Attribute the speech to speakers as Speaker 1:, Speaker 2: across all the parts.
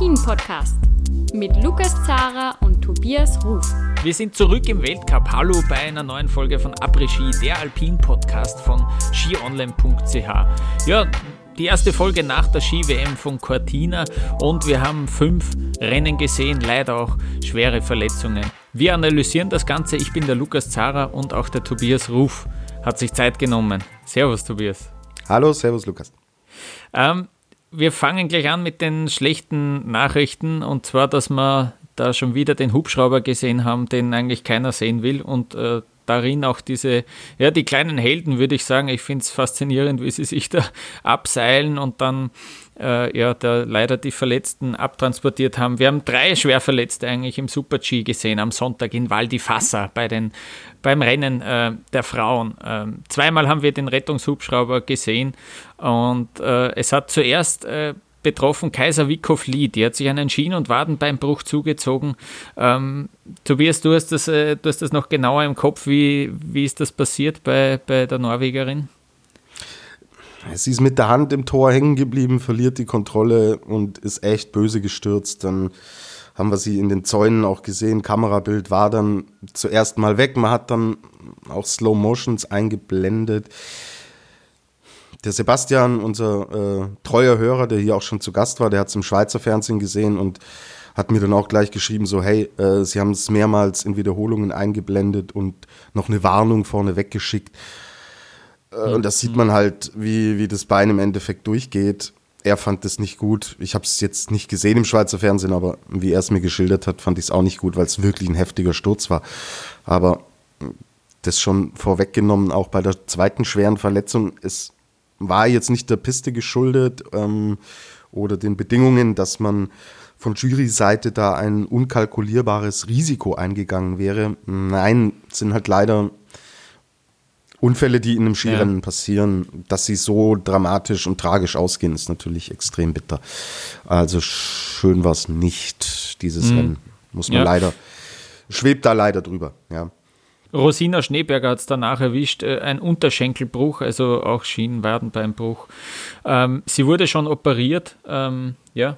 Speaker 1: Après-Ski, der Alpin-Podcast mit Lukas Zara und Tobias Ruf.
Speaker 2: Wir sind zurück im Weltcup. Hallo bei einer neuen Folge von Après-Ski, der Alpin-Podcast von skionline.ch. Ja, die erste Folge nach der Ski-WM von Cortina und wir haben fünf Rennen gesehen, leider auch schwere Verletzungen. Wir analysieren das Ganze. Ich bin der Lukas Zara und auch der Tobias Ruf hat sich Zeit genommen. Servus, Tobias.
Speaker 3: Hallo, servus, Lukas.
Speaker 2: Ähm, wir fangen gleich an mit den schlechten Nachrichten. Und zwar, dass wir da schon wieder den Hubschrauber gesehen haben, den eigentlich keiner sehen will. Und äh, darin auch diese, ja, die kleinen Helden, würde ich sagen. Ich finde es faszinierend, wie sie sich da abseilen und dann äh, ja, da leider die Verletzten abtransportiert haben. Wir haben drei Schwerverletzte eigentlich im Super-G gesehen am Sonntag in Val di Fassa bei den, beim Rennen äh, der Frauen. Ähm, zweimal haben wir den Rettungshubschrauber gesehen und äh, es hat zuerst äh, betroffen Kaiser Wikow Lee, die hat sich einen Schien- und Wadenbeinbruch zugezogen. Ähm, Tobias, du hast, das, äh, du hast das noch genauer im Kopf. Wie, wie ist das passiert bei, bei der Norwegerin?
Speaker 3: Sie ist mit der Hand im Tor hängen geblieben, verliert die Kontrolle und ist echt böse gestürzt. Dann haben wir sie in den Zäunen auch gesehen. Kamerabild war dann zuerst mal weg. Man hat dann auch Slow Motions eingeblendet. Der Sebastian, unser äh, treuer Hörer, der hier auch schon zu Gast war, der hat es im Schweizer Fernsehen gesehen und hat mir dann auch gleich geschrieben, so hey, äh, sie haben es mehrmals in Wiederholungen eingeblendet und noch eine Warnung vorne weggeschickt. Äh, und das sieht man halt, wie, wie das Bein im Endeffekt durchgeht. Er fand das nicht gut. Ich habe es jetzt nicht gesehen im Schweizer Fernsehen, aber wie er es mir geschildert hat, fand ich es auch nicht gut, weil es wirklich ein heftiger Sturz war. Aber das schon vorweggenommen, auch bei der zweiten schweren Verletzung, es war jetzt nicht der Piste geschuldet ähm, oder den Bedingungen, dass man von Jury-Seite da ein unkalkulierbares Risiko eingegangen wäre. Nein, sind halt leider Unfälle, die in einem Skirennen ja. passieren, dass sie so dramatisch und tragisch ausgehen, ist natürlich extrem bitter. Also schön war es nicht, dieses mhm. Rennen. Muss man ja. leider, schwebt da leider drüber, ja.
Speaker 2: Rosina Schneeberger hat es danach erwischt, äh, ein Unterschenkelbruch, also auch Schienenwadenbeinbruch. Ähm, sie wurde schon operiert, ähm, ja.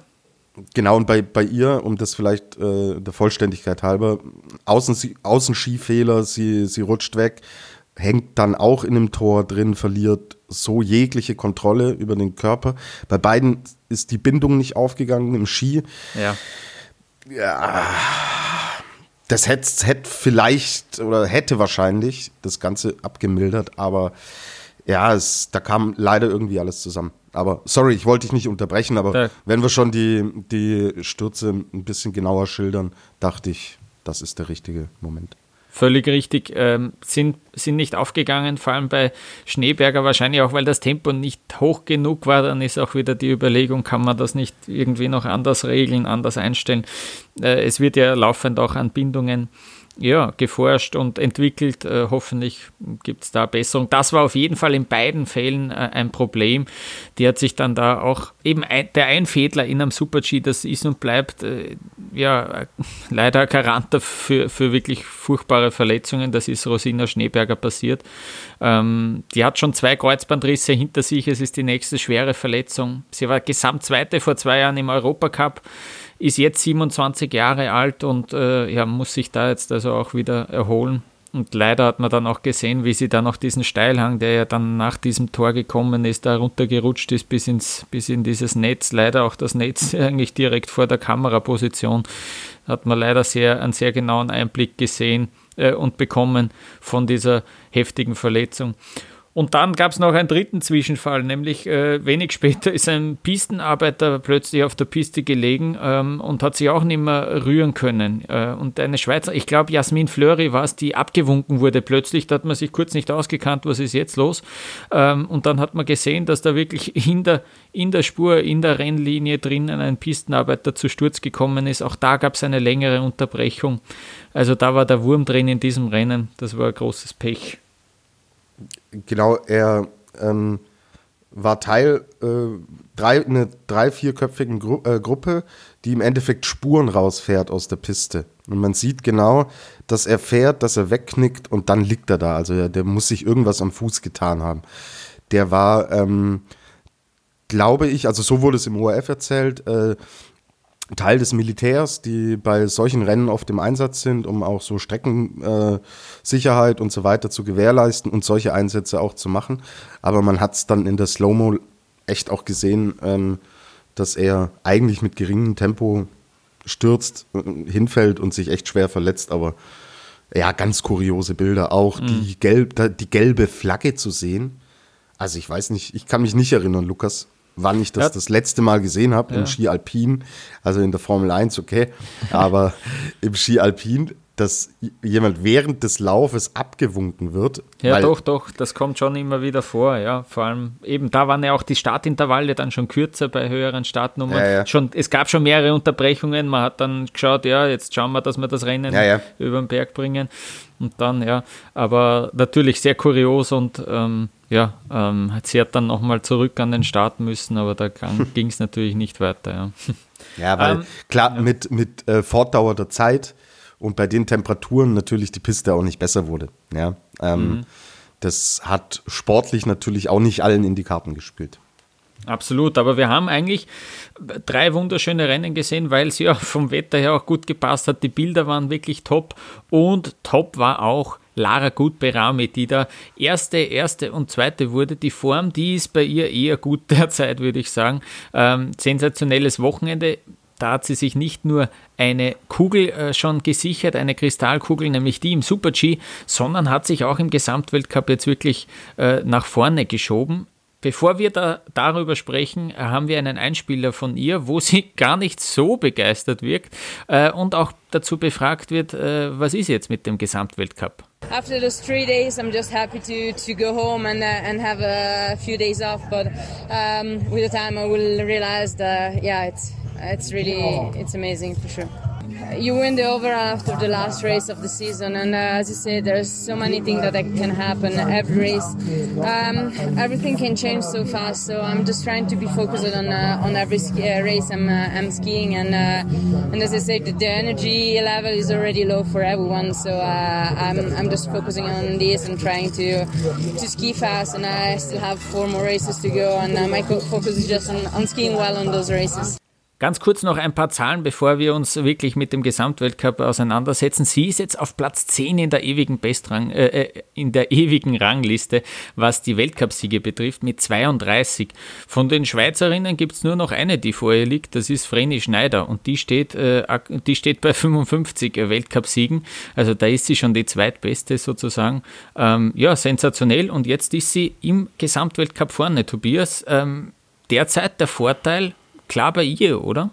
Speaker 3: Genau, und bei, bei ihr, um das vielleicht äh, der Vollständigkeit halber, Außen, Außenskifehler, sie, sie rutscht weg, hängt dann auch in dem Tor drin, verliert so jegliche Kontrolle über den Körper. Bei beiden ist die Bindung nicht aufgegangen im Ski.
Speaker 2: Ja.
Speaker 3: Ja. Das hätte, hätte vielleicht oder hätte wahrscheinlich das Ganze abgemildert, aber ja, es, da kam leider irgendwie alles zusammen. Aber sorry, ich wollte dich nicht unterbrechen, aber ja. wenn wir schon die, die Stürze ein bisschen genauer schildern, dachte ich, das ist der richtige Moment.
Speaker 2: Völlig richtig, ähm, sind, sind nicht aufgegangen, vor allem bei Schneeberger wahrscheinlich auch, weil das Tempo nicht hoch genug war. Dann ist auch wieder die Überlegung, kann man das nicht irgendwie noch anders regeln, anders einstellen. Äh, es wird ja laufend auch an Bindungen ja, geforscht und entwickelt. Äh, hoffentlich gibt es da Besserung. Das war auf jeden Fall in beiden Fällen äh, ein Problem. Die hat sich dann da auch eben ein, der Einfädler in einem Super-G, das ist und bleibt äh, ja leider Charakter für, für wirklich furchtbare Verletzungen. Das ist Rosina Schneeberger passiert. Ähm, die hat schon zwei Kreuzbandrisse hinter sich. Es ist die nächste schwere Verletzung. Sie war Gesamtzweite vor zwei Jahren im Europacup ist jetzt 27 Jahre alt und äh, ja, muss sich da jetzt also auch wieder erholen. Und leider hat man dann auch gesehen, wie sie dann auch diesen Steilhang, der ja dann nach diesem Tor gekommen ist, da runtergerutscht ist bis, ins, bis in dieses Netz. Leider auch das Netz eigentlich direkt vor der Kameraposition. Hat man leider sehr, einen sehr genauen Einblick gesehen äh, und bekommen von dieser heftigen Verletzung. Und dann gab es noch einen dritten Zwischenfall, nämlich äh, wenig später ist ein Pistenarbeiter plötzlich auf der Piste gelegen ähm, und hat sich auch nicht mehr rühren können. Äh, und eine Schweizer, ich glaube Jasmin Fleury war es, die abgewunken wurde plötzlich. Da hat man sich kurz nicht ausgekannt, was ist jetzt los. Ähm, und dann hat man gesehen, dass da wirklich in der, in der Spur, in der Rennlinie drinnen ein Pistenarbeiter zu Sturz gekommen ist. Auch da gab es eine längere Unterbrechung. Also da war der Wurm drin in diesem Rennen. Das war großes Pech.
Speaker 3: Genau, er ähm, war Teil äh, drei, einer drei-, vierköpfigen Gru äh, Gruppe, die im Endeffekt Spuren rausfährt aus der Piste. Und man sieht genau, dass er fährt, dass er wegknickt und dann liegt er da. Also ja, der muss sich irgendwas am Fuß getan haben. Der war, ähm, glaube ich, also so wurde es im ORF erzählt, äh, Teil des Militärs, die bei solchen Rennen oft im Einsatz sind, um auch so Streckensicherheit äh, und so weiter zu gewährleisten und solche Einsätze auch zu machen. Aber man hat es dann in der Slow-Mo echt auch gesehen, ähm, dass er eigentlich mit geringem Tempo stürzt, hinfällt und sich echt schwer verletzt. Aber ja, ganz kuriose Bilder. Auch mhm. die, gelb, die gelbe Flagge zu sehen. Also ich weiß nicht, ich kann mich nicht erinnern, Lukas, wann ich das ja. das letzte Mal gesehen habe, ja. im Ski Alpin, also in der Formel 1, okay, aber im Ski Alpin, dass jemand während des Laufes abgewunken wird.
Speaker 2: Ja, doch, doch, das kommt schon immer wieder vor, ja. Vor allem eben, da waren ja auch die Startintervalle dann schon kürzer bei höheren Startnummern. Ja, ja. Schon, es gab schon mehrere Unterbrechungen, man hat dann geschaut, ja, jetzt schauen wir, dass wir das Rennen ja, über den Berg bringen. Und dann, ja, aber natürlich sehr kurios und ähm, ja, ähm, sie hat dann nochmal zurück an den Start müssen, aber da ging es natürlich nicht weiter. Ja,
Speaker 3: ja weil ähm, klar, ja. mit, mit äh, Fortdauer der Zeit und bei den Temperaturen natürlich die Piste auch nicht besser wurde. Ja, ähm, mhm. Das hat sportlich natürlich auch nicht allen in die Karten gespielt.
Speaker 2: Absolut, aber wir haben eigentlich drei wunderschöne Rennen gesehen, weil sie ja vom Wetter her auch gut gepasst hat. Die Bilder waren wirklich top und top war auch Lara Gutberami, die da erste, erste und zweite wurde. Die Form, die ist bei ihr eher gut derzeit, würde ich sagen. Ähm, sensationelles Wochenende. Da hat sie sich nicht nur eine Kugel äh, schon gesichert, eine Kristallkugel, nämlich die im Super-G, sondern hat sich auch im Gesamtweltcup jetzt wirklich äh, nach vorne geschoben. Bevor wir da darüber sprechen, haben wir einen Einspieler von ihr, wo sie gar nicht so begeistert wirkt äh, und auch dazu befragt wird, äh, was ist jetzt mit dem Gesamtweltcup?
Speaker 4: After those three days, I'm just happy to, to go home and, uh, and have a few days off. But um, with the time, I will realize that yeah, it's it's really it's amazing for sure you win the overall after the last race of the season, and uh, as you say, there's so many things that can happen every race. Um, everything can change so fast, so I'm just trying to be focused on uh, on every uh, race I'm, uh, I'm skiing, and uh, and as I said, the, the, energy level is already low for everyone, so uh, I'm I'm just focusing on this and trying to to ski fast, and I still have four more races to go, and my focus is just on, on skiing well on those races.
Speaker 2: Ganz kurz noch ein paar Zahlen, bevor wir uns wirklich mit dem Gesamtweltcup auseinandersetzen. Sie ist jetzt auf Platz 10 in der ewigen Bestrang, äh, äh, in der ewigen Rangliste, was die Weltcupsiege betrifft, mit 32. Von den Schweizerinnen gibt es nur noch eine, die vor ihr liegt, das ist Vreni Schneider und die steht, äh, die steht bei 55 Weltcupsiegen. Also da ist sie schon die zweitbeste sozusagen. Ähm, ja, sensationell. Und jetzt ist sie im Gesamtweltcup vorne, Tobias. Ähm, derzeit der Vorteil klar bei ihr, oder?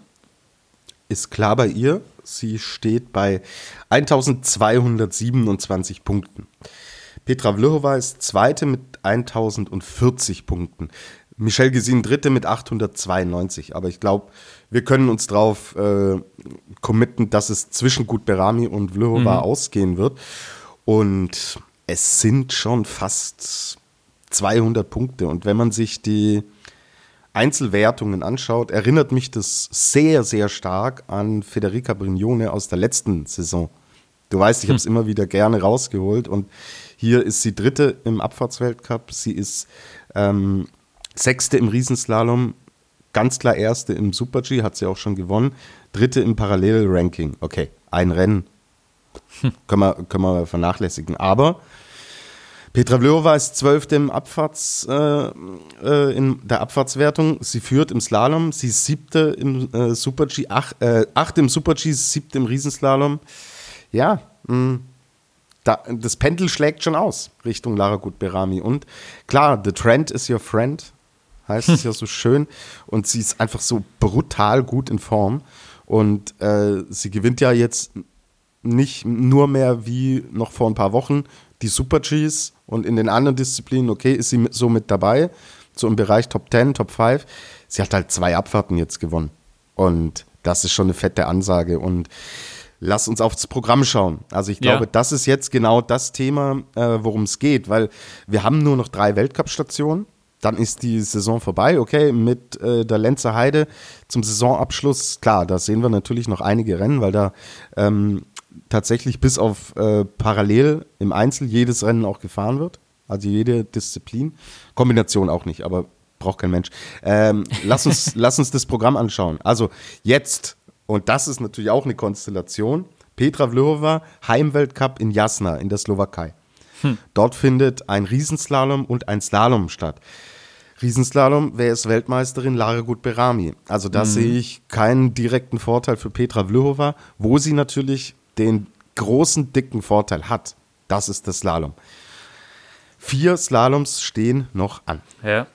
Speaker 3: Ist klar bei ihr. Sie steht bei 1227 Punkten. Petra Vlhova ist Zweite mit 1040 Punkten. Michelle Gesin Dritte mit 892. Aber ich glaube, wir können uns darauf äh, committen, dass es zwischen Gut Berami und Vlhova mhm. ausgehen wird. Und es sind schon fast 200 Punkte. Und wenn man sich die Einzelwertungen anschaut, erinnert mich das sehr, sehr stark an Federica Brignone aus der letzten Saison. Du weißt, ich habe es hm. immer wieder gerne rausgeholt und hier ist sie Dritte im Abfahrtsweltcup, sie ist ähm, Sechste im Riesenslalom, ganz klar Erste im Super-G, hat sie auch schon gewonnen, Dritte im Parallel-Ranking. Okay, ein Rennen hm. können, wir, können wir vernachlässigen, aber Petra Vlhova ist Zwölfte im Abfahrts, äh, äh, in der Abfahrtswertung. Sie führt im Slalom. Sie ist Siebte im äh, Super-G, ach, äh, Achte im Super-G, Siebte im Riesenslalom. Ja, mh, hm, da, das Pendel schlägt schon aus Richtung Lara Gutberami. Und klar, the trend is your friend, heißt es ja so schön. Und sie ist einfach so brutal gut in Form. Und äh, sie gewinnt ja jetzt nicht nur mehr wie noch vor ein paar Wochen die Super Gs und in den anderen Disziplinen, okay, ist sie so mit dabei, so im Bereich Top 10, Top 5. Sie hat halt zwei Abfahrten jetzt gewonnen. Und das ist schon eine fette Ansage. Und lass uns aufs Programm schauen. Also ich glaube, ja. das ist jetzt genau das Thema, äh, worum es geht, weil wir haben nur noch drei Weltcup-Stationen. Dann ist die Saison vorbei, okay, mit äh, der Lenzer Heide zum Saisonabschluss. Klar, da sehen wir natürlich noch einige Rennen, weil da ähm, tatsächlich bis auf äh, parallel im Einzel jedes Rennen auch gefahren wird. Also jede Disziplin. Kombination auch nicht, aber braucht kein Mensch. Ähm, lass, uns, lass uns das Programm anschauen. Also jetzt, und das ist natürlich auch eine Konstellation, Petra Vlhova, Heimweltcup in Jasna in der Slowakei. Hm. Dort findet ein Riesenslalom und ein Slalom statt. Riesenslalom, wer ist Weltmeisterin? Lara Gutberami. Also da mhm. sehe ich keinen direkten Vorteil für Petra Vlhova, wo sie natürlich den großen, dicken Vorteil hat. Das ist das Slalom. Vier Slaloms stehen noch an.
Speaker 2: Ja.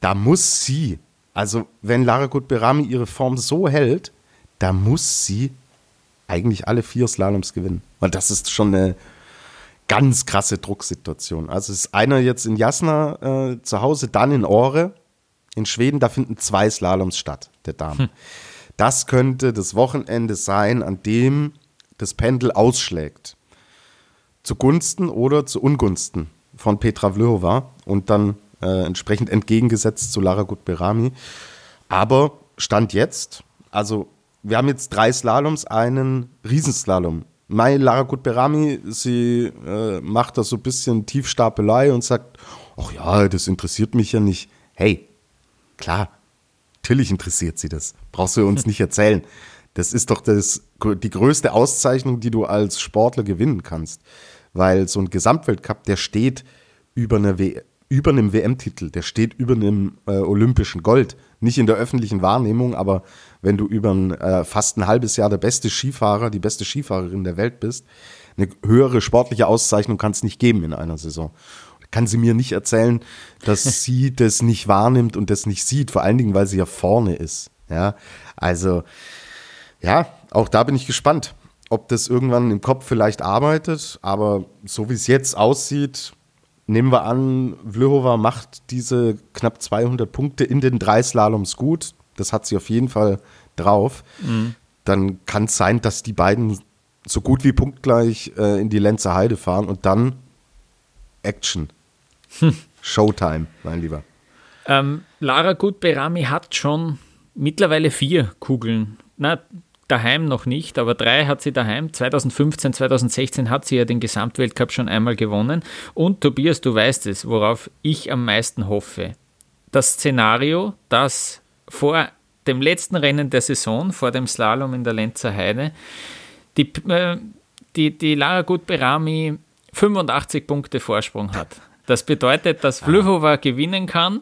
Speaker 3: Da muss sie, also wenn Lara Gutberami ihre Form so hält, da muss sie eigentlich alle vier Slaloms gewinnen. Und das ist schon eine ganz krasse Drucksituation. Also ist einer jetzt in Jasna äh, zu Hause, dann in Ore in Schweden, da finden zwei Slaloms statt, der Damen. Hm. Das könnte das Wochenende sein, an dem das Pendel ausschlägt. Zugunsten oder zu Ungunsten von Petra Vlhova und dann äh, entsprechend entgegengesetzt zu Lara Gutberami. Aber Stand jetzt, also wir haben jetzt drei Slaloms, einen Riesenslalom Mai Lara Gutberami, sie äh, macht da so ein bisschen Tiefstapelei und sagt, ach ja, das interessiert mich ja nicht. Hey, klar, natürlich interessiert sie das. Brauchst du uns nicht erzählen. Das ist doch das, die größte Auszeichnung, die du als Sportler gewinnen kannst. Weil so ein Gesamtweltcup, der steht über, eine w über einem WM-Titel, der steht über einem äh, olympischen Gold. Nicht in der öffentlichen Wahrnehmung, aber wenn du über ein, äh, fast ein halbes Jahr der beste Skifahrer, die beste Skifahrerin der Welt bist, eine höhere sportliche Auszeichnung kann es nicht geben in einer Saison. Kann sie mir nicht erzählen, dass sie das nicht wahrnimmt und das nicht sieht, vor allen Dingen, weil sie ja vorne ist. Ja, also, ja, auch da bin ich gespannt, ob das irgendwann im Kopf vielleicht arbeitet, aber so wie es jetzt aussieht, nehmen wir an, Vlhova macht diese knapp 200 Punkte in den drei Slaloms gut das hat sie auf jeden Fall drauf, mhm. dann kann es sein, dass die beiden so gut wie punktgleich äh, in die Lenzer Heide fahren und dann Action. Hm. Showtime, mein Lieber.
Speaker 2: Ähm, Lara Gutberami hat schon mittlerweile vier Kugeln. Na, daheim noch nicht, aber drei hat sie daheim. 2015, 2016 hat sie ja den Gesamtweltcup schon einmal gewonnen. Und Tobias, du weißt es, worauf ich am meisten hoffe. Das Szenario, dass vor dem letzten Rennen der Saison, vor dem Slalom in der Lenzer Heide, die, äh, die, die Lara Gutberami 85 Punkte Vorsprung hat. Das bedeutet, dass Vlhova gewinnen kann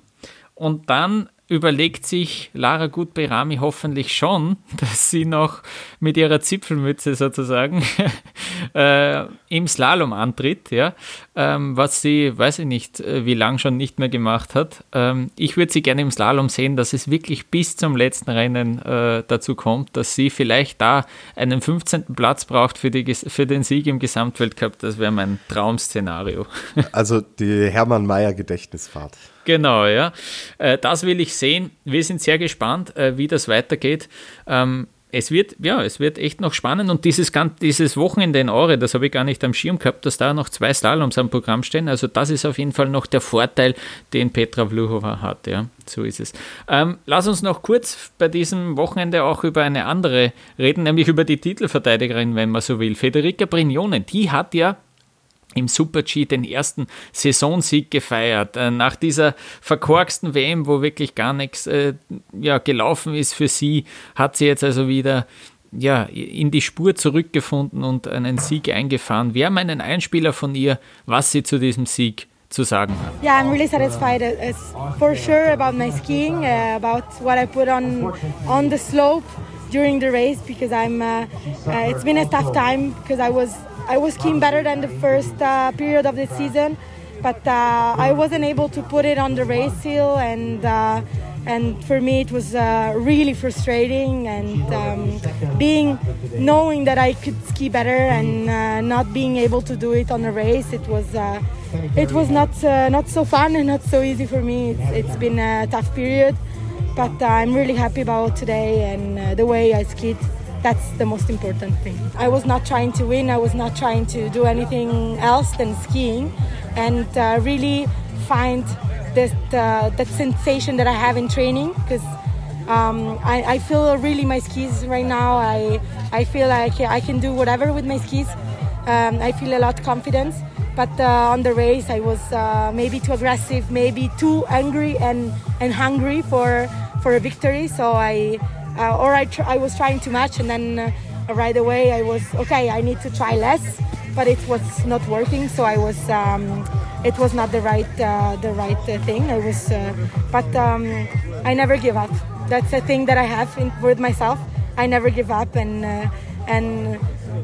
Speaker 2: und dann überlegt sich Lara Gutberami hoffentlich schon, dass sie noch mit ihrer Zipfelmütze sozusagen äh, im Slalom antritt, ja, ähm, was sie, weiß ich nicht, äh, wie lange schon nicht mehr gemacht hat. Ähm, ich würde sie gerne im Slalom sehen, dass es wirklich bis zum letzten Rennen äh, dazu kommt, dass sie vielleicht da einen 15. Platz braucht für, die, für den Sieg im Gesamtweltcup. Das wäre mein Traum-Szenario.
Speaker 3: Also die Hermann Mayer Gedächtnisfahrt.
Speaker 2: Genau, ja. Äh, das will ich sehen. Wir sind sehr gespannt, äh, wie das weitergeht. Ähm, es wird, ja, es wird echt noch spannend und dieses, dieses Wochenende in Aure, das habe ich gar nicht am Schirm gehabt, dass da noch zwei Slaloms am Programm stehen. Also das ist auf jeden Fall noch der Vorteil, den Petra Vluhova hat. Ja, so ist es. Ähm, lass uns noch kurz bei diesem Wochenende auch über eine andere reden, nämlich über die Titelverteidigerin, wenn man so will. Federica Brignone, die hat ja im Super-G den ersten Saisonsieg gefeiert. Äh, nach dieser verkorksten WM, wo wirklich gar nichts äh, ja, gelaufen ist für sie, hat sie jetzt also wieder ja, in die Spur zurückgefunden und einen Sieg eingefahren. Wir haben einen Einspieler von ihr, was sie zu diesem Sieg zu sagen.
Speaker 5: Yeah, I'm really satisfied. It's for sure about my skiing, uh, about what I put on on the slope during the race because I'm. Uh, uh, it's been a tough time because I was I was skiing better than the first uh, period of the season, but uh, I wasn't able to put it on the race hill, and uh, and for me it was uh, really frustrating. And um, being knowing that I could ski better and uh, not being able to do it on a race, it was uh, it was not not so fun and not so easy for me. it's, it's been a tough period, but I'm really happy about today and the way I skied that's the most important thing. I was not trying to win, I was not trying to do anything else than skiing and uh, really find that, uh, that sensation that I have in training because um, I, I, feel really my skis right now. I, I feel like I can do whatever with my skis. Um, I feel a lot confidence but uh, on the race I was uh, maybe too aggressive, maybe too angry and, and hungry for for a victory. So I uh, or I, tr- I was trying to match and then uh, right away I was okay. I need to try less, but it was not working. So I was um, it was not the right uh, the right uh, thing. I was, uh, but um, I never give up. That's a thing that I have in, with myself. I never give up, and uh, and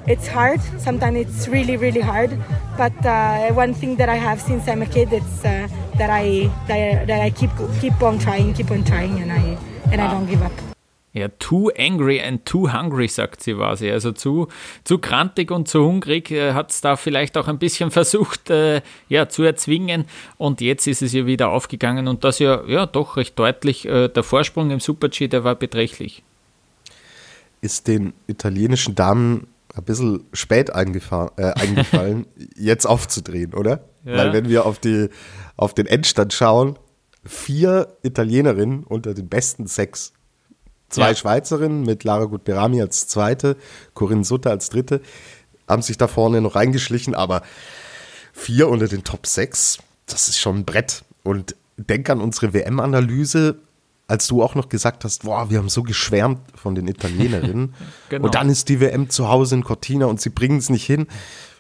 Speaker 5: it's hard. Sometimes it's really really hard. But uh, one thing that I have since I'm a kid, it's uh, that I that I, that I keep keep on trying, keep on trying, and I and I don't give up.
Speaker 2: Ja, too angry and too hungry, sagt sie, war sie. Also zu, zu krantig und zu hungrig äh, hat es da vielleicht auch ein bisschen versucht äh, ja, zu erzwingen. Und jetzt ist es ihr wieder aufgegangen und das ja, ja doch recht deutlich. Äh, der Vorsprung im Super-G, der war beträchtlich.
Speaker 3: Ist den italienischen Damen ein bisschen spät äh, eingefallen, jetzt aufzudrehen, oder? Ja. Weil wenn wir auf, die, auf den Endstand schauen, vier Italienerinnen unter den besten sechs Zwei ja. Schweizerinnen mit Lara Gutberami als zweite, Corinne Sutter als dritte, haben sich da vorne noch reingeschlichen, aber vier unter den Top 6, das ist schon ein Brett. Und denk an unsere WM-Analyse, als du auch noch gesagt hast, boah, wir haben so geschwärmt von den Italienerinnen. genau. Und dann ist die WM zu Hause in Cortina und sie bringen es nicht hin.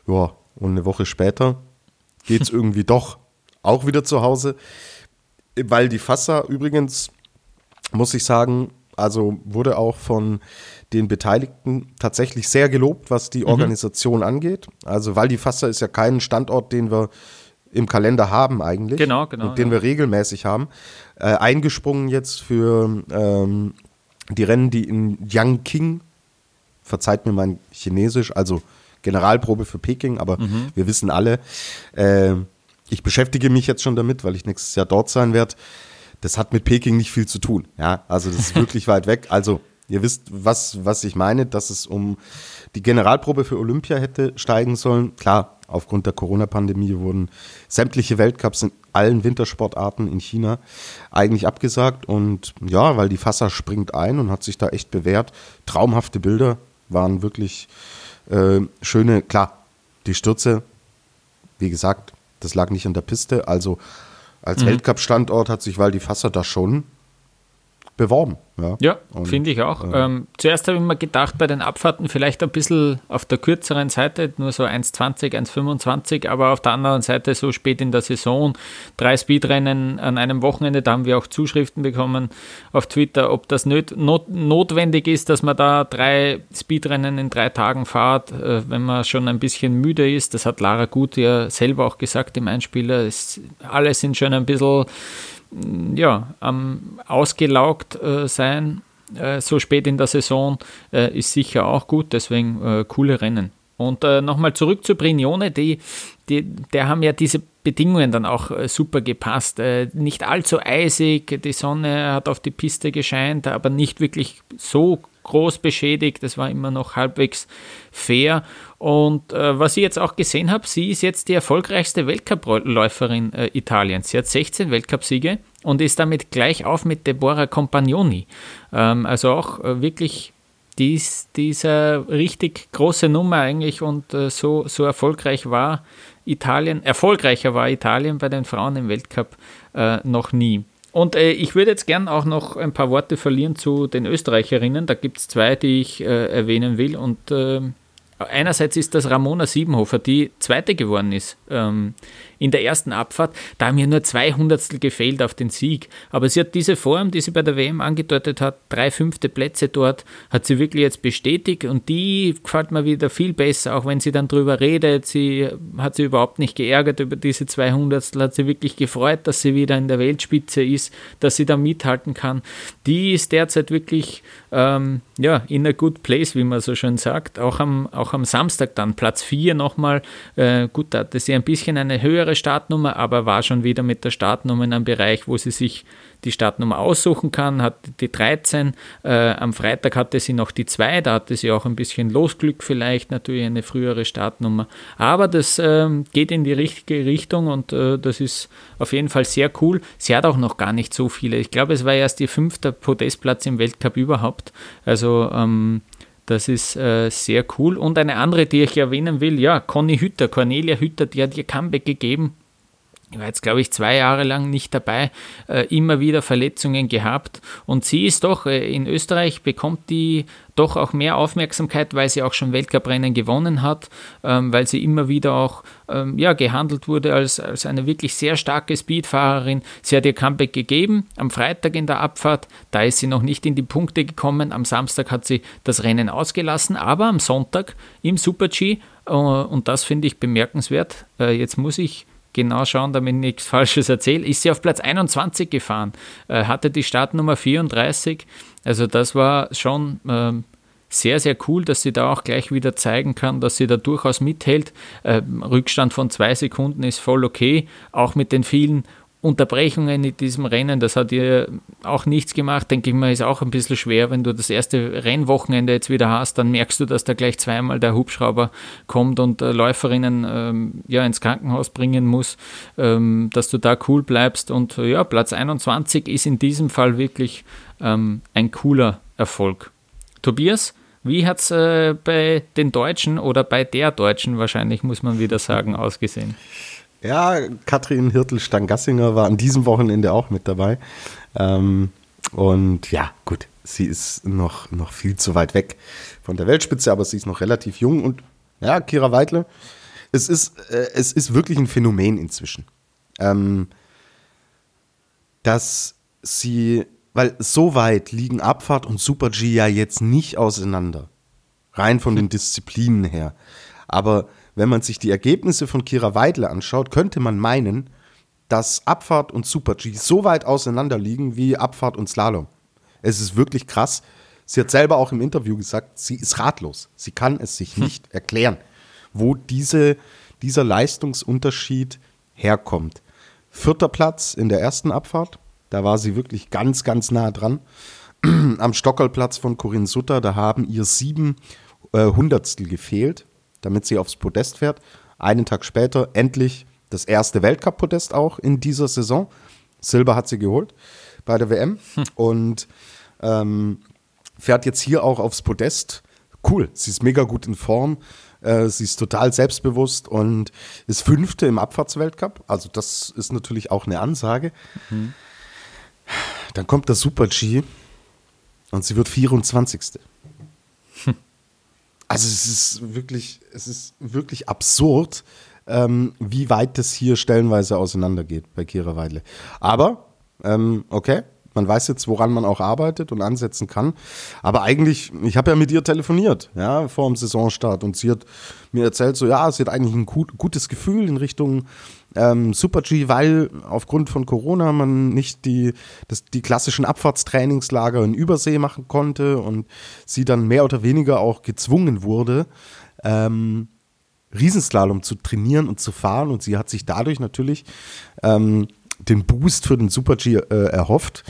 Speaker 3: Ja, und eine Woche später geht es irgendwie doch auch wieder zu Hause. Weil die Fassa übrigens, muss ich sagen, also wurde auch von den Beteiligten tatsächlich sehr gelobt, was die mhm. Organisation angeht. Also Val di Fassa ist ja kein Standort, den wir im Kalender haben eigentlich.
Speaker 2: Genau, genau.
Speaker 3: Und den ja. wir regelmäßig haben. Äh, eingesprungen jetzt für ähm, die Rennen, die in Yangqing, verzeiht mir mein Chinesisch, also Generalprobe für Peking, aber mhm. wir wissen alle, äh, ich beschäftige mich jetzt schon damit, weil ich nächstes Jahr dort sein werde das hat mit Peking nicht viel zu tun. Ja, also das ist wirklich weit weg. Also ihr wisst, was, was ich meine, dass es um die Generalprobe für Olympia hätte steigen sollen. Klar, aufgrund der Corona-Pandemie wurden sämtliche Weltcups in allen Wintersportarten in China eigentlich abgesagt. Und ja, weil die Fassa springt ein und hat sich da echt bewährt. Traumhafte Bilder waren wirklich äh, schöne, klar, die Stürze, wie gesagt, das lag nicht an der Piste. Also als mhm. Weltcup-Standort hat sich Waldi Fasser da schon beworben.
Speaker 2: Ja, ja finde ich auch. Äh, ähm, zuerst habe ich mir gedacht, bei den Abfahrten vielleicht ein bisschen auf der kürzeren Seite, nur so 1,20, 1,25, aber auf der anderen Seite so spät in der Saison, drei Speedrennen an einem Wochenende, da haben wir auch Zuschriften bekommen auf Twitter, ob das not, not, notwendig ist, dass man da drei Speedrennen in drei Tagen fahrt, äh, wenn man schon ein bisschen müde ist. Das hat Lara Gut ja selber auch gesagt im Einspieler. Es, alle sind schon ein bisschen ja, am ausgelaugt äh, sein, äh, so spät in der Saison, äh, ist sicher auch gut, deswegen äh, coole Rennen. Und äh, nochmal zurück zu Brignone, die, die, der haben ja diese Bedingungen dann auch äh, super gepasst. nicht allzu eisig, die Sonne hat auf die Piste gescheint, aber nicht wirklich so groß beschädigt. Das war immer noch halbwegs fair. Und äh, was ich jetzt auch gesehen habe, sie ist jetzt die erfolgreichste Weltcupläuferin äh, Italiens. Sie hat 16 Weltcupsiege und ist damit gleich auf mit Deborah Compagnoni. Ähm, also auch äh, wirklich dies, diese richtig große Nummer eigentlich und äh, so, so erfolgreich war Italien, erfolgreicher war Italien bei den Frauen im Weltcup äh, noch nie. Und äh, ich würde jetzt gern auch noch ein paar Worte verlieren zu den Österreicherinnen. Da gibt es zwei, die ich äh, erwähnen will. Und äh, einerseits ist das Ramona Siebenhofer, die zweite geworden ist ähm, in der ersten Abfahrt. Da haben ihr nur zwei Hundertstel gefehlt auf den Sieg. Aber sie hat diese Form, die sie bei der WM angedeutet hat, drei fünfte Plätze dort, hat sie wirklich jetzt bestätigt und die gefällt mir wieder viel besser, auch wenn sie dann drüber redet. Sie hat sich überhaupt nicht geärgert über diese zwei Hundertstel, hat sie wirklich gefreut, dass sie wieder in der Weltspitze ist, dass sie da mithalten kann. Die ist derzeit wirklich ähm, ja, in a good place, wie man so schön sagt. Auch am, auch am Samstag dann Platz 4 nochmal. Äh, gut, da hatte sie ein bisschen eine höhere Startnummer, aber war schon wieder mit der Startnummer in einem Bereich, wo sie sich die Startnummer aussuchen kann, hat die 13. Äh, am Freitag hatte sie noch die 2, da hatte sie auch ein bisschen Losglück vielleicht, natürlich eine frühere Startnummer. Aber das äh, geht in die richtige Richtung und äh, das ist auf jeden Fall sehr cool. Sie hat auch noch gar nicht so viele. Ich glaube, es war erst ihr fünfter Podestplatz im Weltcup überhaupt. Also ähm, Das ist äh, sehr cool. Und eine andere, die ich erwähnen will, ja, Conny Hütter, Cornelia Hütter, die hat ihr Comeback gegeben ich war jetzt, glaube ich, zwei Jahre lang nicht dabei, äh, immer wieder Verletzungen gehabt. Und sie ist doch, äh, in Österreich bekommt die doch auch mehr Aufmerksamkeit, weil sie auch schon Weltcuprennen gewonnen hat, ähm, weil sie immer wieder auch ähm, ja, gehandelt wurde als, als eine wirklich sehr starke Speedfahrerin. Sie hat ihr Comeback gegeben am Freitag in der Abfahrt, da ist sie noch nicht in die Punkte gekommen. Am Samstag hat sie das Rennen ausgelassen, aber am Sonntag im Super-G, äh, und das finde ich bemerkenswert, äh, jetzt muss ich genau schauen, damit ich nichts Falsches erzähle, ist sie auf Platz 21 gefahren, äh, hatte die Startnummer 34. Also das war schon ähm, sehr, sehr cool, dass sie da auch gleich wieder zeigen kann, dass sie da durchaus mithält. Ähm, Rückstand von zwei Sekunden ist voll okay, auch mit den vielen Unterbrechungen in diesem Rennen, das hat ihr auch nichts gemacht, denke ich mal, ist auch ein bisschen schwer, wenn du das erste Rennwochenende jetzt wieder hast, dann merkst du, dass da gleich zweimal der Hubschrauber kommt und äh, Läuferinnen ähm, ja ins Krankenhaus bringen muss, ähm, dass du da cool bleibst und äh, ja, Platz 21 ist in diesem Fall wirklich ähm, ein cooler Erfolg. Tobias, wie hat es äh, bei den Deutschen oder bei der Deutschen wahrscheinlich, muss man wieder sagen, ausgesehen?
Speaker 3: Ja, Katrin Hirtel-Stangassinger war an diesem Wochenende auch mit dabei. Ähm, und ja, gut, sie ist noch, noch viel zu weit weg von der Weltspitze, aber sie ist noch relativ jung. Und ja, Kira Weidle, es ist, äh, es ist wirklich ein Phänomen inzwischen. Ähm, dass sie, weil so weit liegen Abfahrt und Super G ja jetzt nicht auseinander. Rein von den Disziplinen her. Aber wenn man sich die Ergebnisse von Kira Weidle anschaut, könnte man meinen, dass Abfahrt und Super-G so weit auseinander liegen wie Abfahrt und Slalom. Es ist wirklich krass. Sie hat selber auch im Interview gesagt, sie ist ratlos. Sie kann es sich hm. nicht erklären, wo diese, dieser Leistungsunterschied herkommt. Vierter Platz in der ersten Abfahrt, da war sie wirklich ganz, ganz nah dran. Am Stockerlplatz von Corinne Sutter, da haben ihr sieben äh, Hundertstel gefehlt damit sie aufs Podest fährt. Einen Tag später endlich das erste Weltcup-Podest auch in dieser Saison. Silber hat sie geholt bei der WM hm. und ähm, fährt jetzt hier auch aufs Podest. Cool, sie ist mega gut in Form. Äh, sie ist total selbstbewusst und ist Fünfte im Abfahrtsweltcup. Also, das ist natürlich auch eine Ansage. Mhm. Dann kommt der Super G und sie wird 24. Also es ist wirklich, es ist wirklich absurd, ähm, wie weit das hier stellenweise auseinandergeht bei Kira Weidle. Aber, ähm, okay, man weiß jetzt, woran man auch arbeitet und ansetzen kann. Aber eigentlich, ich habe ja mit ihr telefoniert, ja, vor dem Saisonstart und sie hat mir erzählt, so ja, sie hat eigentlich ein gut, gutes Gefühl in Richtung ähm, Super G, weil aufgrund von Corona man nicht die, das, die klassischen Abfahrtstrainingslager in Übersee machen konnte und sie dann mehr oder weniger auch gezwungen wurde, ähm, Riesenslalom zu trainieren und zu fahren und sie hat sich dadurch natürlich ähm, den Boost für den Super G äh, erhofft.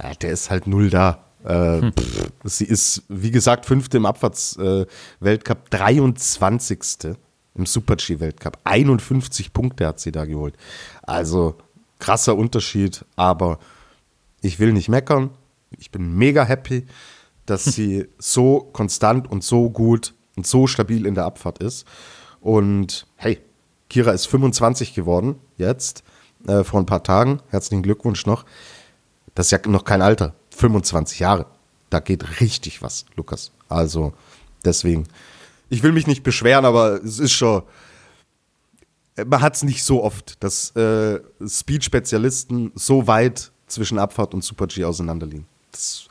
Speaker 3: Ja, der ist halt null da. Äh, hm. pff, sie ist, wie gesagt, fünfte im Abfahrtsweltcup, äh, 23. im Super G-Weltcup. 51 Punkte hat sie da geholt. Also krasser Unterschied, aber ich will nicht meckern. Ich bin mega happy, dass sie so konstant und so gut und so stabil in der Abfahrt ist. Und hey, Kira ist 25 geworden jetzt äh, vor ein paar Tagen. Herzlichen Glückwunsch noch. Das ist ja noch kein Alter. 25 Jahre. Da geht richtig was, Lukas. Also deswegen. Ich will mich nicht beschweren, aber es ist schon. Man hat es nicht so oft, dass äh, Speed-Spezialisten so weit zwischen Abfahrt und Super G auseinanderliegen. Das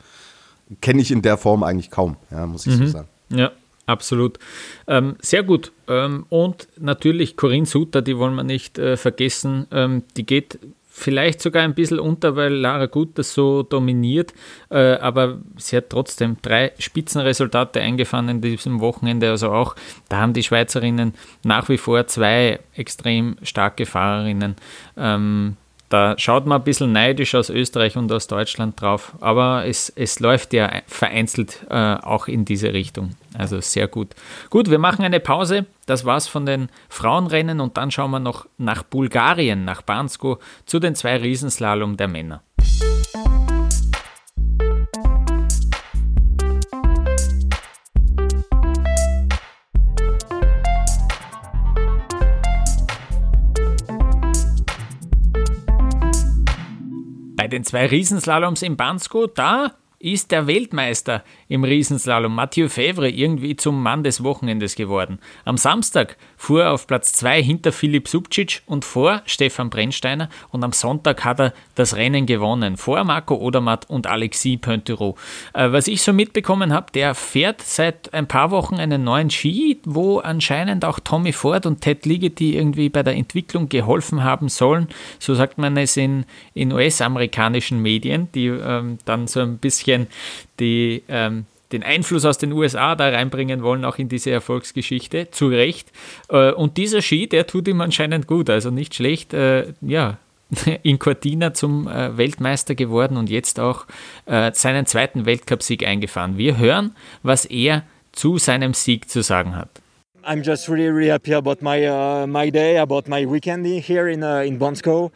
Speaker 3: kenne ich in der Form eigentlich kaum, ja, muss ich mhm. so sagen.
Speaker 2: Ja, Absolut. Ähm, sehr gut. Ähm, und natürlich Corinne Suter, die wollen wir nicht äh, vergessen. Ähm, die geht vielleicht sogar ein bisschen unter, weil Lara Gut das so dominiert. Äh, aber sie hat trotzdem drei Spitzenresultate eingefahren in diesem Wochenende. Also auch da haben die Schweizerinnen nach wie vor zwei extrem starke Fahrerinnen. Ähm, da schaut man ein bisschen neidisch aus Österreich und aus Deutschland drauf, aber es, es läuft ja vereinzelt äh, auch in diese Richtung. Also sehr gut. Gut, wir machen eine Pause. Das war's von den Frauenrennen und dann schauen wir noch nach Bulgarien, nach Bansko, zu den zwei Riesenslalom der Männer. Den zwei Riesenslaloms in Bansko, da ist der Weltmeister im Riesenslalom Mathieu Fevre irgendwie zum Mann des Wochenendes geworden. Am Samstag fuhr er auf Platz 2 hinter Philipp Subcic und vor Stefan Brennsteiner und am Sonntag hat er das Rennen gewonnen, vor Marco Odermatt und Alexis Pointerot. Äh, was ich so mitbekommen habe, der fährt seit ein paar Wochen einen neuen Ski, wo anscheinend auch Tommy Ford und Ted Ligety irgendwie bei der Entwicklung geholfen haben sollen. So sagt man es in, in US-amerikanischen Medien, die ähm, dann so ein bisschen die ähm, den Einfluss aus den USA da reinbringen wollen, auch in diese Erfolgsgeschichte, zu Recht. Äh, und dieser Ski, der tut ihm anscheinend gut, also nicht schlecht, äh, ja, in Cortina zum äh, Weltmeister geworden und jetzt auch seinen zweiten Weltcupsieg eingefahren. Wir hören, was er zu seinem Sieg zu sagen hat.
Speaker 6: I'm just really, really happy about my uh, my day, about my weekend here in uh, in Bonsko.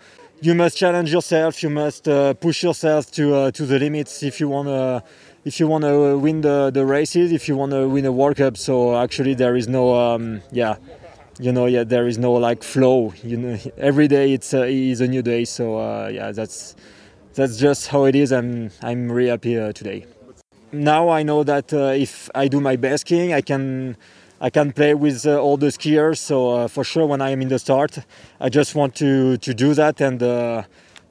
Speaker 6: You must challenge yourself. You must uh, push yourself to uh, to the limits if you want to if you want to win the, the races, if you want to win a World Cup. So actually, there is no, um, yeah, you know, yeah, there is no like flow. You know, every day it's uh, is a new day. So uh, yeah, that's that's just how it is. I'm I'm really happy uh, today. Now I know that uh, if I do my best skiing, I can. I can play with uh, all the skiers, so uh, for sure when I am in the start, I just want to, to do that and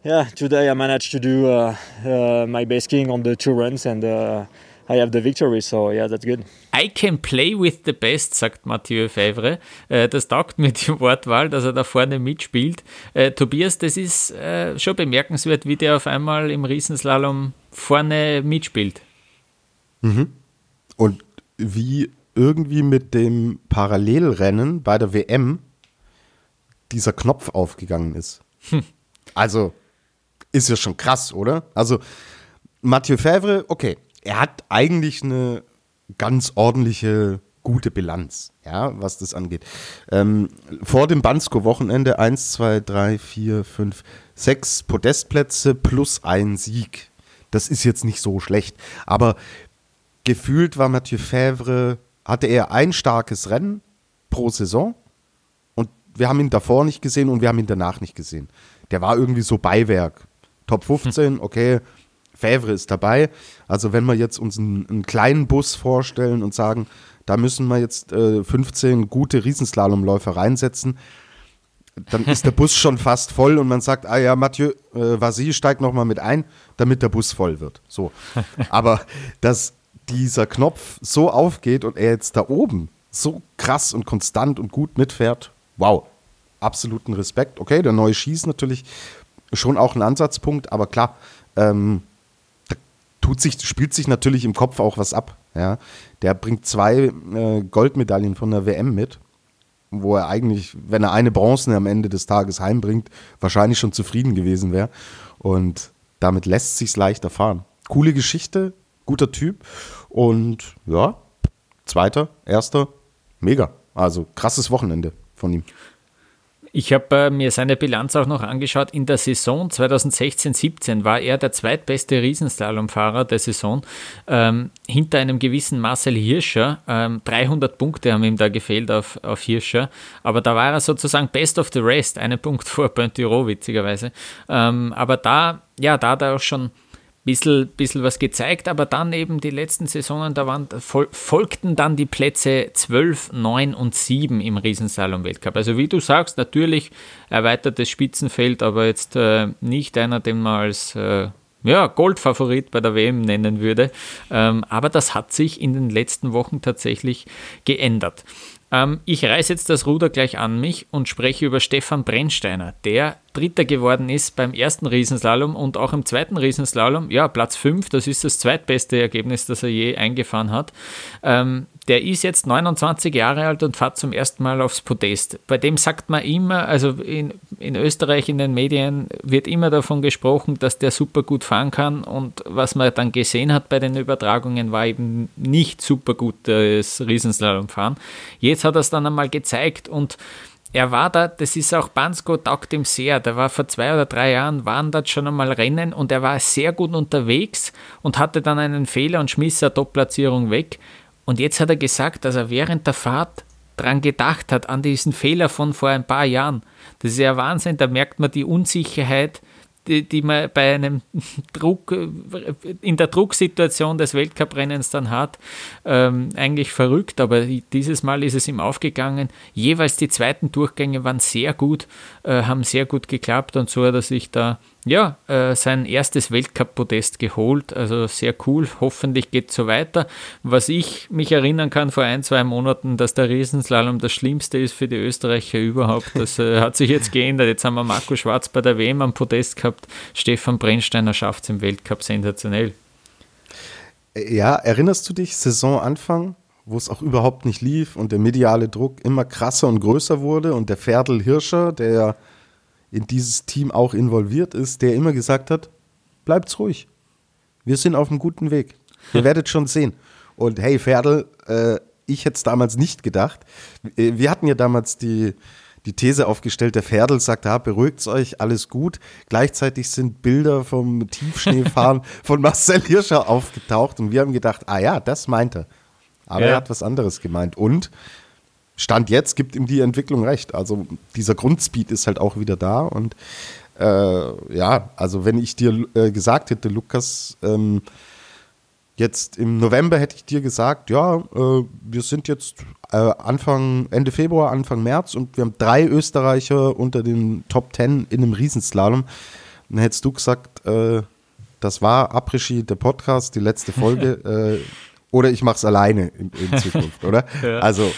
Speaker 6: yeah, today I managed to do uh, uh, my basking on the two runs and uh, I have the victory, so yeah, that's good.
Speaker 2: I can play with the best, sagt Mathieu Favre. Äh, das taugt mir die Wortwahl, dass er da vorne mitspielt. Äh, Tobias, das ist äh, schon bemerkenswert, wie der auf einmal im Riesenslalom vorne mitspielt.
Speaker 3: Mhm. Und wie irgendwie mit dem Parallelrennen bei der WM dieser Knopf aufgegangen ist. Hm. Also, ist ja schon krass, oder? Also, Mathieu Fèvre, okay, er hat eigentlich eine ganz ordentliche, gute Bilanz, ja, was das angeht. Ähm, vor dem Bansko-Wochenende 1, 2, 3, 4, 5, 6 Podestplätze plus ein Sieg. Das ist jetzt nicht so schlecht. Aber gefühlt war Mathieu Fèvre, hatte er ein starkes Rennen pro Saison und wir haben ihn davor nicht gesehen und wir haben ihn danach nicht gesehen. Der war irgendwie so Beiwerk. Top 15, okay, Fävre ist dabei. Also wenn wir jetzt uns einen, einen, kleinen Bus vorstellen und sagen, da müssen wir jetzt äh, 15 gute Riesenslalomläufer reinsetzen, dann ist der Bus schon fast voll und man sagt, ah ja, Mathieu äh, Vasi steigt nochmal mit ein, damit der Bus voll wird. So. Aber dass dieser Knopf so aufgeht und er jetzt da oben so krass und konstant und gut mitfährt, wow, absoluten Respekt. Okay, der neue Schieß natürlich schon auch ein Ansatzpunkt, aber klar, ähm, da tut sich, spielt sich natürlich im Kopf auch was ab. Ja? Der bringt zwei äh, Goldmedaillen von der WM mit, wo er eigentlich, wenn er eine Bronze am Ende des Tages heimbringt, wahrscheinlich schon zufrieden gewesen wäre. Und damit lässt sich's leicht erfahren. Coole Geschichte, guter Typ und ja, zweiter, erster, mega. Also krasses Wochenende von ihm.
Speaker 2: Ich habe äh, mir seine Bilanz auch noch angeschaut. In der Saison 2016-17 war er der zweitbeste Riesenslalomfahrer der Saison, ähm, hinter einem gewissen Marcel Hirscher. Ähm, 300 Punkte haben ihm da gefehlt auf, auf Hirscher, aber da war er sozusagen best of the rest, einen Punkt vor Pointiro, witzigerweise. Ähm, aber da, ja, da hat er auch schon bisschen, bisschen was gezeigt, aber dann eben die letzten Saisonen, da waren, folgten dann die Plätze 12, 9 und 7 im Riesensalon-Weltcup. Also wie du sagst, natürlich erweitertes Spitzenfeld, aber jetzt äh, nicht einer, den man als äh, ja, Goldfavorit bei der WM nennen würde. Ähm, aber das hat sich in den letzten Wochen tatsächlich geändert. Ähm, ich reiße jetzt das Ruder gleich an mich und spreche über Stefan Brennsteiner, der Dritter geworden ist beim ersten Riesenslalom und auch im zweiten Riesenslalom. Ja, Platz 5, das ist das zweitbeste Ergebnis, das er je eingefahren hat. Ähm, der ist jetzt 29 Jahre alt und fährt zum ersten Mal aufs Podest. Bei dem sagt man immer, also in, in Österreich in den Medien wird immer davon gesprochen, dass der super gut fahren kann und was man dann gesehen hat bei den Übertragungen war eben nicht super gutes Riesenslalomfahren. Jetzt hat er es dann einmal gezeigt und er war da, das ist auch Bansko taugt ihm sehr. Der war vor zwei oder drei Jahren, waren dort schon einmal Rennen und er war sehr gut unterwegs und hatte dann einen Fehler und schmiss eine Top-Platzierung weg. Und jetzt hat er gesagt, dass er während der Fahrt dran gedacht hat, an diesen Fehler von vor ein paar Jahren. Das ist ja Wahnsinn, da merkt man die Unsicherheit, die, die man bei einem Druck, in der Drucksituation des Weltcuprennens dann hat, ähm, eigentlich verrückt, aber dieses Mal ist es ihm aufgegangen. Jeweils die zweiten Durchgänge waren sehr gut, äh, haben sehr gut geklappt und so hat er sich da ja, äh, sein erstes Weltcup-Podest geholt. Also sehr cool. Hoffentlich geht es so weiter. Was ich mich erinnern kann vor ein, zwei Monaten, dass der Riesenslalom das Schlimmste ist für die Österreicher überhaupt. Das äh, hat sich jetzt geändert. Jetzt haben wir Marco Schwarz bei der WM am Podest gehabt. Stefan Brennsteiner schafft es im Weltcup sensationell.
Speaker 3: Ja, erinnerst du dich, Saisonanfang, wo es auch überhaupt nicht lief und der mediale Druck immer krasser und größer wurde und der Ferdl Hirscher, der in dieses Team auch involviert ist, der immer gesagt hat, bleibt's ruhig. Wir sind auf einem guten Weg. Ihr werdet schon sehen. Und hey, Ferdl, äh, ich hätte es damals nicht gedacht. Äh, wir hatten ja damals die, die These aufgestellt, der Ferdl sagt, ah, beruhigt euch, alles gut. Gleichzeitig sind Bilder vom Tiefschneefahren von Marcel Hirscher aufgetaucht und wir haben gedacht, ah ja, das meint er. Aber ja. er hat was anderes gemeint. Und Stand jetzt gibt ihm die Entwicklung recht. Also dieser Grundspeed ist halt auch wieder da und äh, ja, also wenn ich dir äh, gesagt hätte, Lukas, ähm, jetzt im November hätte ich dir gesagt, ja, äh, wir sind jetzt äh, Anfang, Ende Februar, Anfang März und wir haben drei Österreicher unter den Top Ten in einem Riesenslalom. Dann hättest du gesagt, äh, das war Après der Podcast, die letzte Folge, äh, oder ich mache es alleine in, in Zukunft, oder? ja. Also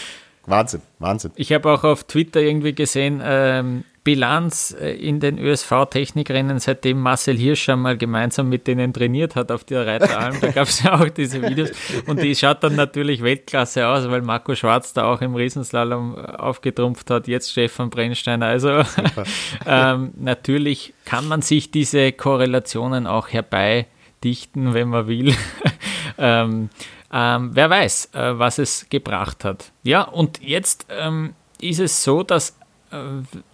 Speaker 3: Wahnsinn, Wahnsinn.
Speaker 2: Ich habe auch auf Twitter irgendwie gesehen, ähm, Bilanz äh, in den ÖSV-Technikrennen, seitdem Marcel Hirscher mal gemeinsam mit denen trainiert hat auf der Reiteralm. Da gab es ja auch diese Videos und die schaut dann natürlich Weltklasse aus, weil Marco Schwarz da auch im Riesenslalom aufgetrumpft hat, jetzt Stefan Brennsteiner. Also ähm, natürlich kann man sich diese Korrelationen auch herbeidichten, wenn man will. ähm, ähm, wer weiß, äh, was es gebracht hat. Ja, und jetzt ähm, ist es so, dass äh,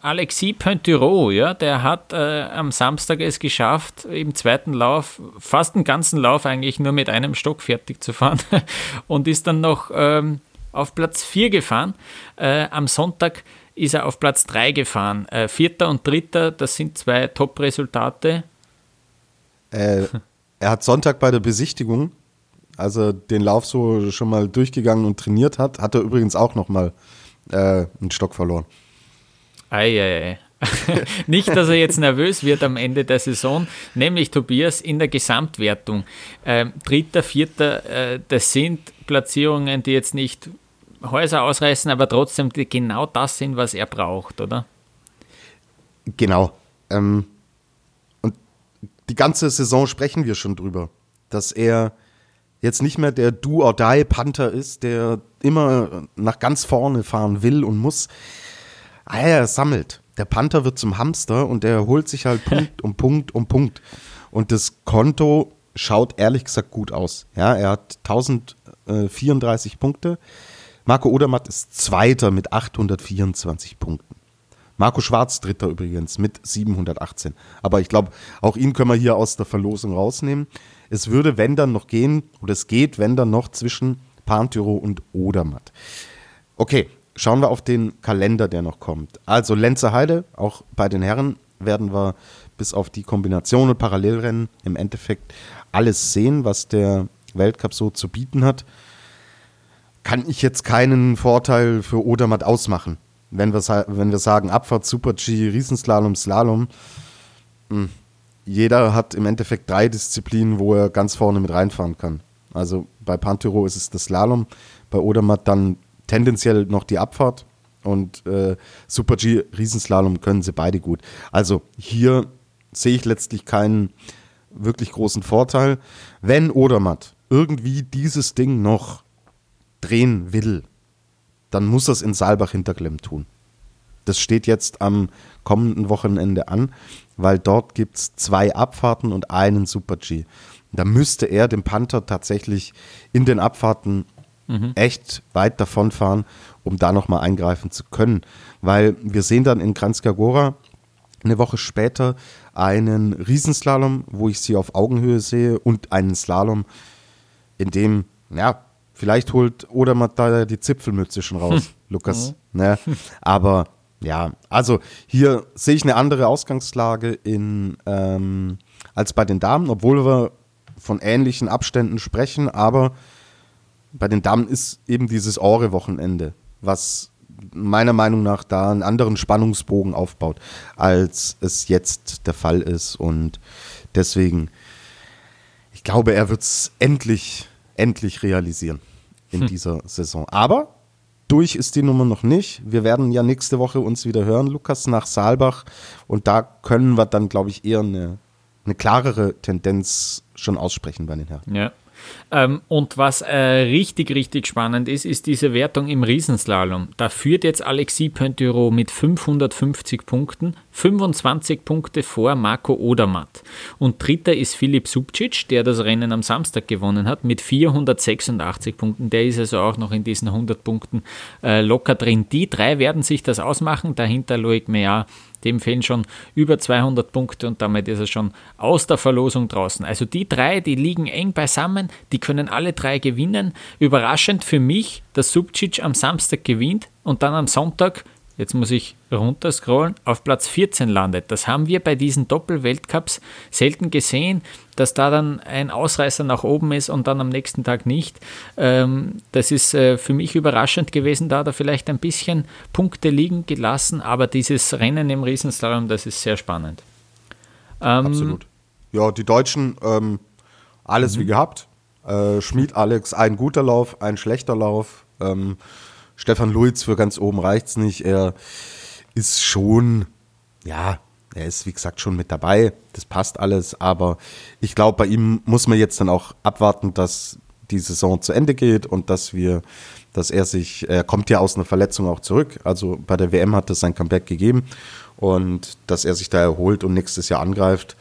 Speaker 2: Alexis Pointureau, ja, der hat äh, am Samstag es geschafft, im zweiten Lauf, fast den ganzen Lauf eigentlich nur mit einem Stock fertig zu fahren und ist dann noch ähm, auf Platz 4 gefahren. Äh, am Sonntag ist er auf Platz 3 gefahren. Äh, Vierter und Dritter, das sind zwei Top-Resultate.
Speaker 3: Äh, er hat Sonntag bei der Besichtigung als er den Lauf so schon mal durchgegangen und trainiert hat, hat er übrigens auch noch mal äh, einen Stock verloren.
Speaker 2: Eieiei. Nicht, dass er jetzt nervös wird am Ende der Saison, nämlich Tobias in der Gesamtwertung. Ähm, dritter, vierter, äh, das sind Platzierungen, die jetzt nicht Häuser ausreißen, aber trotzdem genau das sind, was er braucht, oder?
Speaker 3: Genau. Ähm, und die ganze Saison sprechen wir schon drüber, dass er jetzt nicht mehr der Do-or-Die-Panther ist, der immer nach ganz vorne fahren will und muss. Ah, er sammelt. Der Panther wird zum Hamster und der holt sich halt Punkt um Punkt um Punkt. Und das Konto schaut ehrlich gesagt gut aus. Ja, er hat 1034 Punkte. Marco Odermatt ist Zweiter mit 824 Punkten. Marco Schwarz Dritter übrigens mit 718. Aber ich glaube, auch ihn können wir hier aus der Verlosung rausnehmen. Es würde, wenn dann noch gehen, oder es geht, wenn dann noch zwischen Pantyro und Odermatt. Okay, schauen wir auf den Kalender, der noch kommt. Also Lenzer Heide, auch bei den Herren werden wir bis auf die Kombination und Parallelrennen im Endeffekt alles sehen, was der Weltcup so zu bieten hat. Kann ich jetzt keinen Vorteil für Odermatt ausmachen. Wenn wir, wenn wir sagen Abfahrt, Super G, Riesenslalom, Slalom, hm, jeder hat im Endeffekt drei Disziplinen, wo er ganz vorne mit reinfahren kann. Also bei Pantyro ist es das Slalom, bei Odermatt dann tendenziell noch die Abfahrt und äh, Super G Riesenslalom können sie beide gut. Also hier sehe ich letztlich keinen wirklich großen Vorteil. Wenn Odermatt irgendwie dieses Ding noch drehen will, dann muss er es in Saalbach Hinterklemm tun. Das steht jetzt am kommenden Wochenende an, weil dort gibt es zwei Abfahrten und einen Super-G. Da müsste er dem Panther tatsächlich in den Abfahrten mhm. echt weit davonfahren, um da nochmal eingreifen zu können. Weil wir sehen dann in Kranjska Gora eine Woche später einen Riesenslalom, wo ich sie auf Augenhöhe sehe und einen Slalom, in dem, ja, vielleicht holt Odermatt da die Zipfelmütze schon raus, Lukas. Mhm. Ne? Aber Ja, also hier sehe ich eine andere Ausgangslage in, ähm, als bei den Damen, obwohl wir von ähnlichen Abständen sprechen, aber bei den Damen ist eben dieses Ore-Wochenende, was meiner Meinung nach da einen anderen Spannungsbogen aufbaut, als es jetzt der Fall ist. Und deswegen, ich glaube, er wird es endlich, endlich realisieren in hm. dieser Saison. Aber durch ist die Nummer noch nicht. Wir werden ja nächste Woche uns wieder hören, Lukas, nach Saalbach. Und da können wir dann, glaube ich, eher eine, eine klarere Tendenz schon aussprechen bei den Herren.
Speaker 2: Ja. Ähm, und was äh, richtig, richtig spannend ist, ist diese Wertung im Riesenslalom. Da führt jetzt Alexis Pointureau mit 550 Punkten, 25 Punkte vor Marco Odermatt. Und dritter ist Filip Subcic, der das Rennen am Samstag gewonnen hat, mit 486 Punkten. Der ist also auch noch in diesen 100 Punkten äh, locker drin. Die drei werden sich das ausmachen. Dahinter Loic Meillard dem fehlen schon über 200 Punkte und damit ist er schon aus der Verlosung draußen. Also die drei, die liegen eng beisammen, die können alle drei gewinnen. Überraschend für mich, dass Subcic am Samstag gewinnt und dann am Sonntag jetzt muss ich runterscrollen, auf Platz 14 landet. Das haben wir bei diesen Doppel-Weltcups selten gesehen, dass da dann ein Ausreißer nach oben ist und dann am nächsten Tag nicht. Ähm, das ist äh, für mich überraschend gewesen, da hat er vielleicht ein bisschen Punkte liegen gelassen, aber dieses Rennen im Riesenslalom, das ist sehr spannend.
Speaker 3: Ähm, Absolut. Ja, die Deutschen, ähm, alles mhm. wie gehabt. Äh, Schmied Alex, ein guter Lauf, ein schlechter Lauf. Ähm, Stefan Luiz für ganz oben reicht es nicht. Er ist schon, ja, er ist wie gesagt schon mit dabei. Das passt alles. Aber ich glaube, bei ihm muss man jetzt dann auch abwarten, dass die Saison zu Ende geht und dass wir, dass er sich, er kommt ja aus einer Verletzung auch zurück. Also bei der WM hat es sein Comeback gegeben und dass er sich da erholt und nächstes Jahr angreift.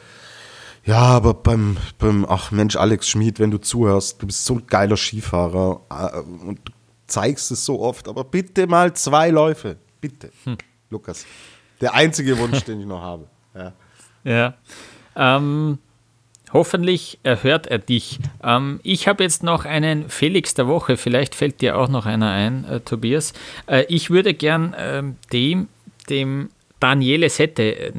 Speaker 3: Ja, aber beim, beim, ach Mensch, Alex Schmid, wenn du zuhörst, du bist so ein geiler Skifahrer äh, und zeigst es so oft, aber bitte mal zwei Läufe. Bitte. Hm. Lukas. Der einzige Wunsch, den ich noch habe. Ja.
Speaker 2: ja. Ähm, hoffentlich erhört er dich. Ähm, ich habe jetzt noch einen Felix der Woche. Vielleicht fällt dir auch noch einer ein, äh, Tobias. Äh, ich würde gern äh, dem, dem Daniele Sette äh,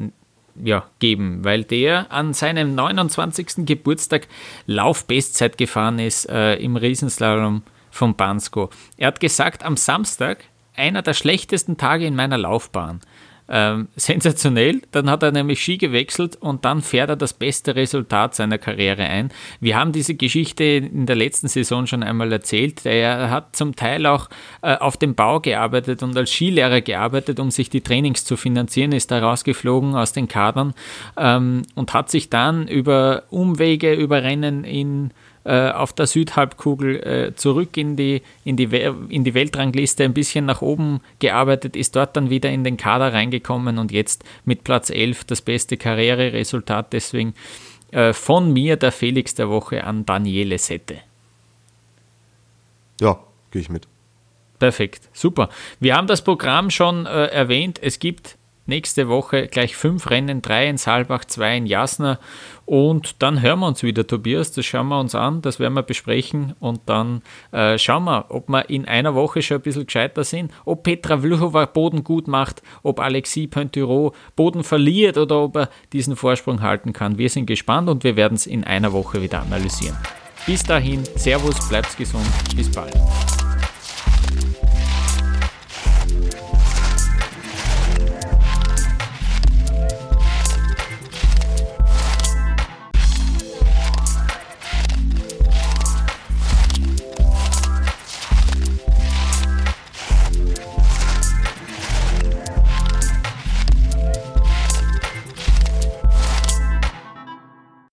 Speaker 2: ja, geben, weil der an seinem 29. Geburtstag Laufbestzeit gefahren ist äh, im Riesenslalom von Bansko. Er hat gesagt, am Samstag, einer der schlechtesten Tage in meiner Laufbahn. Ähm, sensationell, dann hat er nämlich Ski gewechselt und dann fährt er das beste Resultat seiner Karriere ein. Wir haben diese Geschichte in der letzten Saison schon einmal erzählt. Er hat zum Teil auch äh, auf dem Bau gearbeitet und als Skilehrer gearbeitet, um sich die Trainings zu finanzieren, ist da rausgeflogen aus den Kadern ähm, und hat sich dann über Umwege, über Rennen in äh, auf der Südhalbkugel äh, zurück in die, in, die, in die Weltrangliste ein bisschen nach oben gearbeitet, ist dort dann wieder in den Kader reingekommen und jetzt mit Platz 11 das beste Karriereresultat. Deswegen äh, von mir der Felix der Woche an Daniele Sette.
Speaker 3: Ja, gehe ich mit.
Speaker 2: Perfekt, super. Wir haben das Programm schon äh, erwähnt. Es gibt nächste Woche gleich fünf Rennen, drei in Saalbach, zwei in Jasna. Und dann hören wir uns wieder, Tobias. Das schauen wir uns an, das werden wir besprechen. Und dann äh, schauen wir, ob wir in einer Woche schon ein bisschen gescheiter sind, ob Petra Vlhova Boden gut macht, ob Alexis Pointureau Boden verliert oder ob er diesen Vorsprung halten kann. Wir sind gespannt und wir werden es in einer Woche wieder analysieren. Bis dahin, Servus, bleibt gesund, bis bald.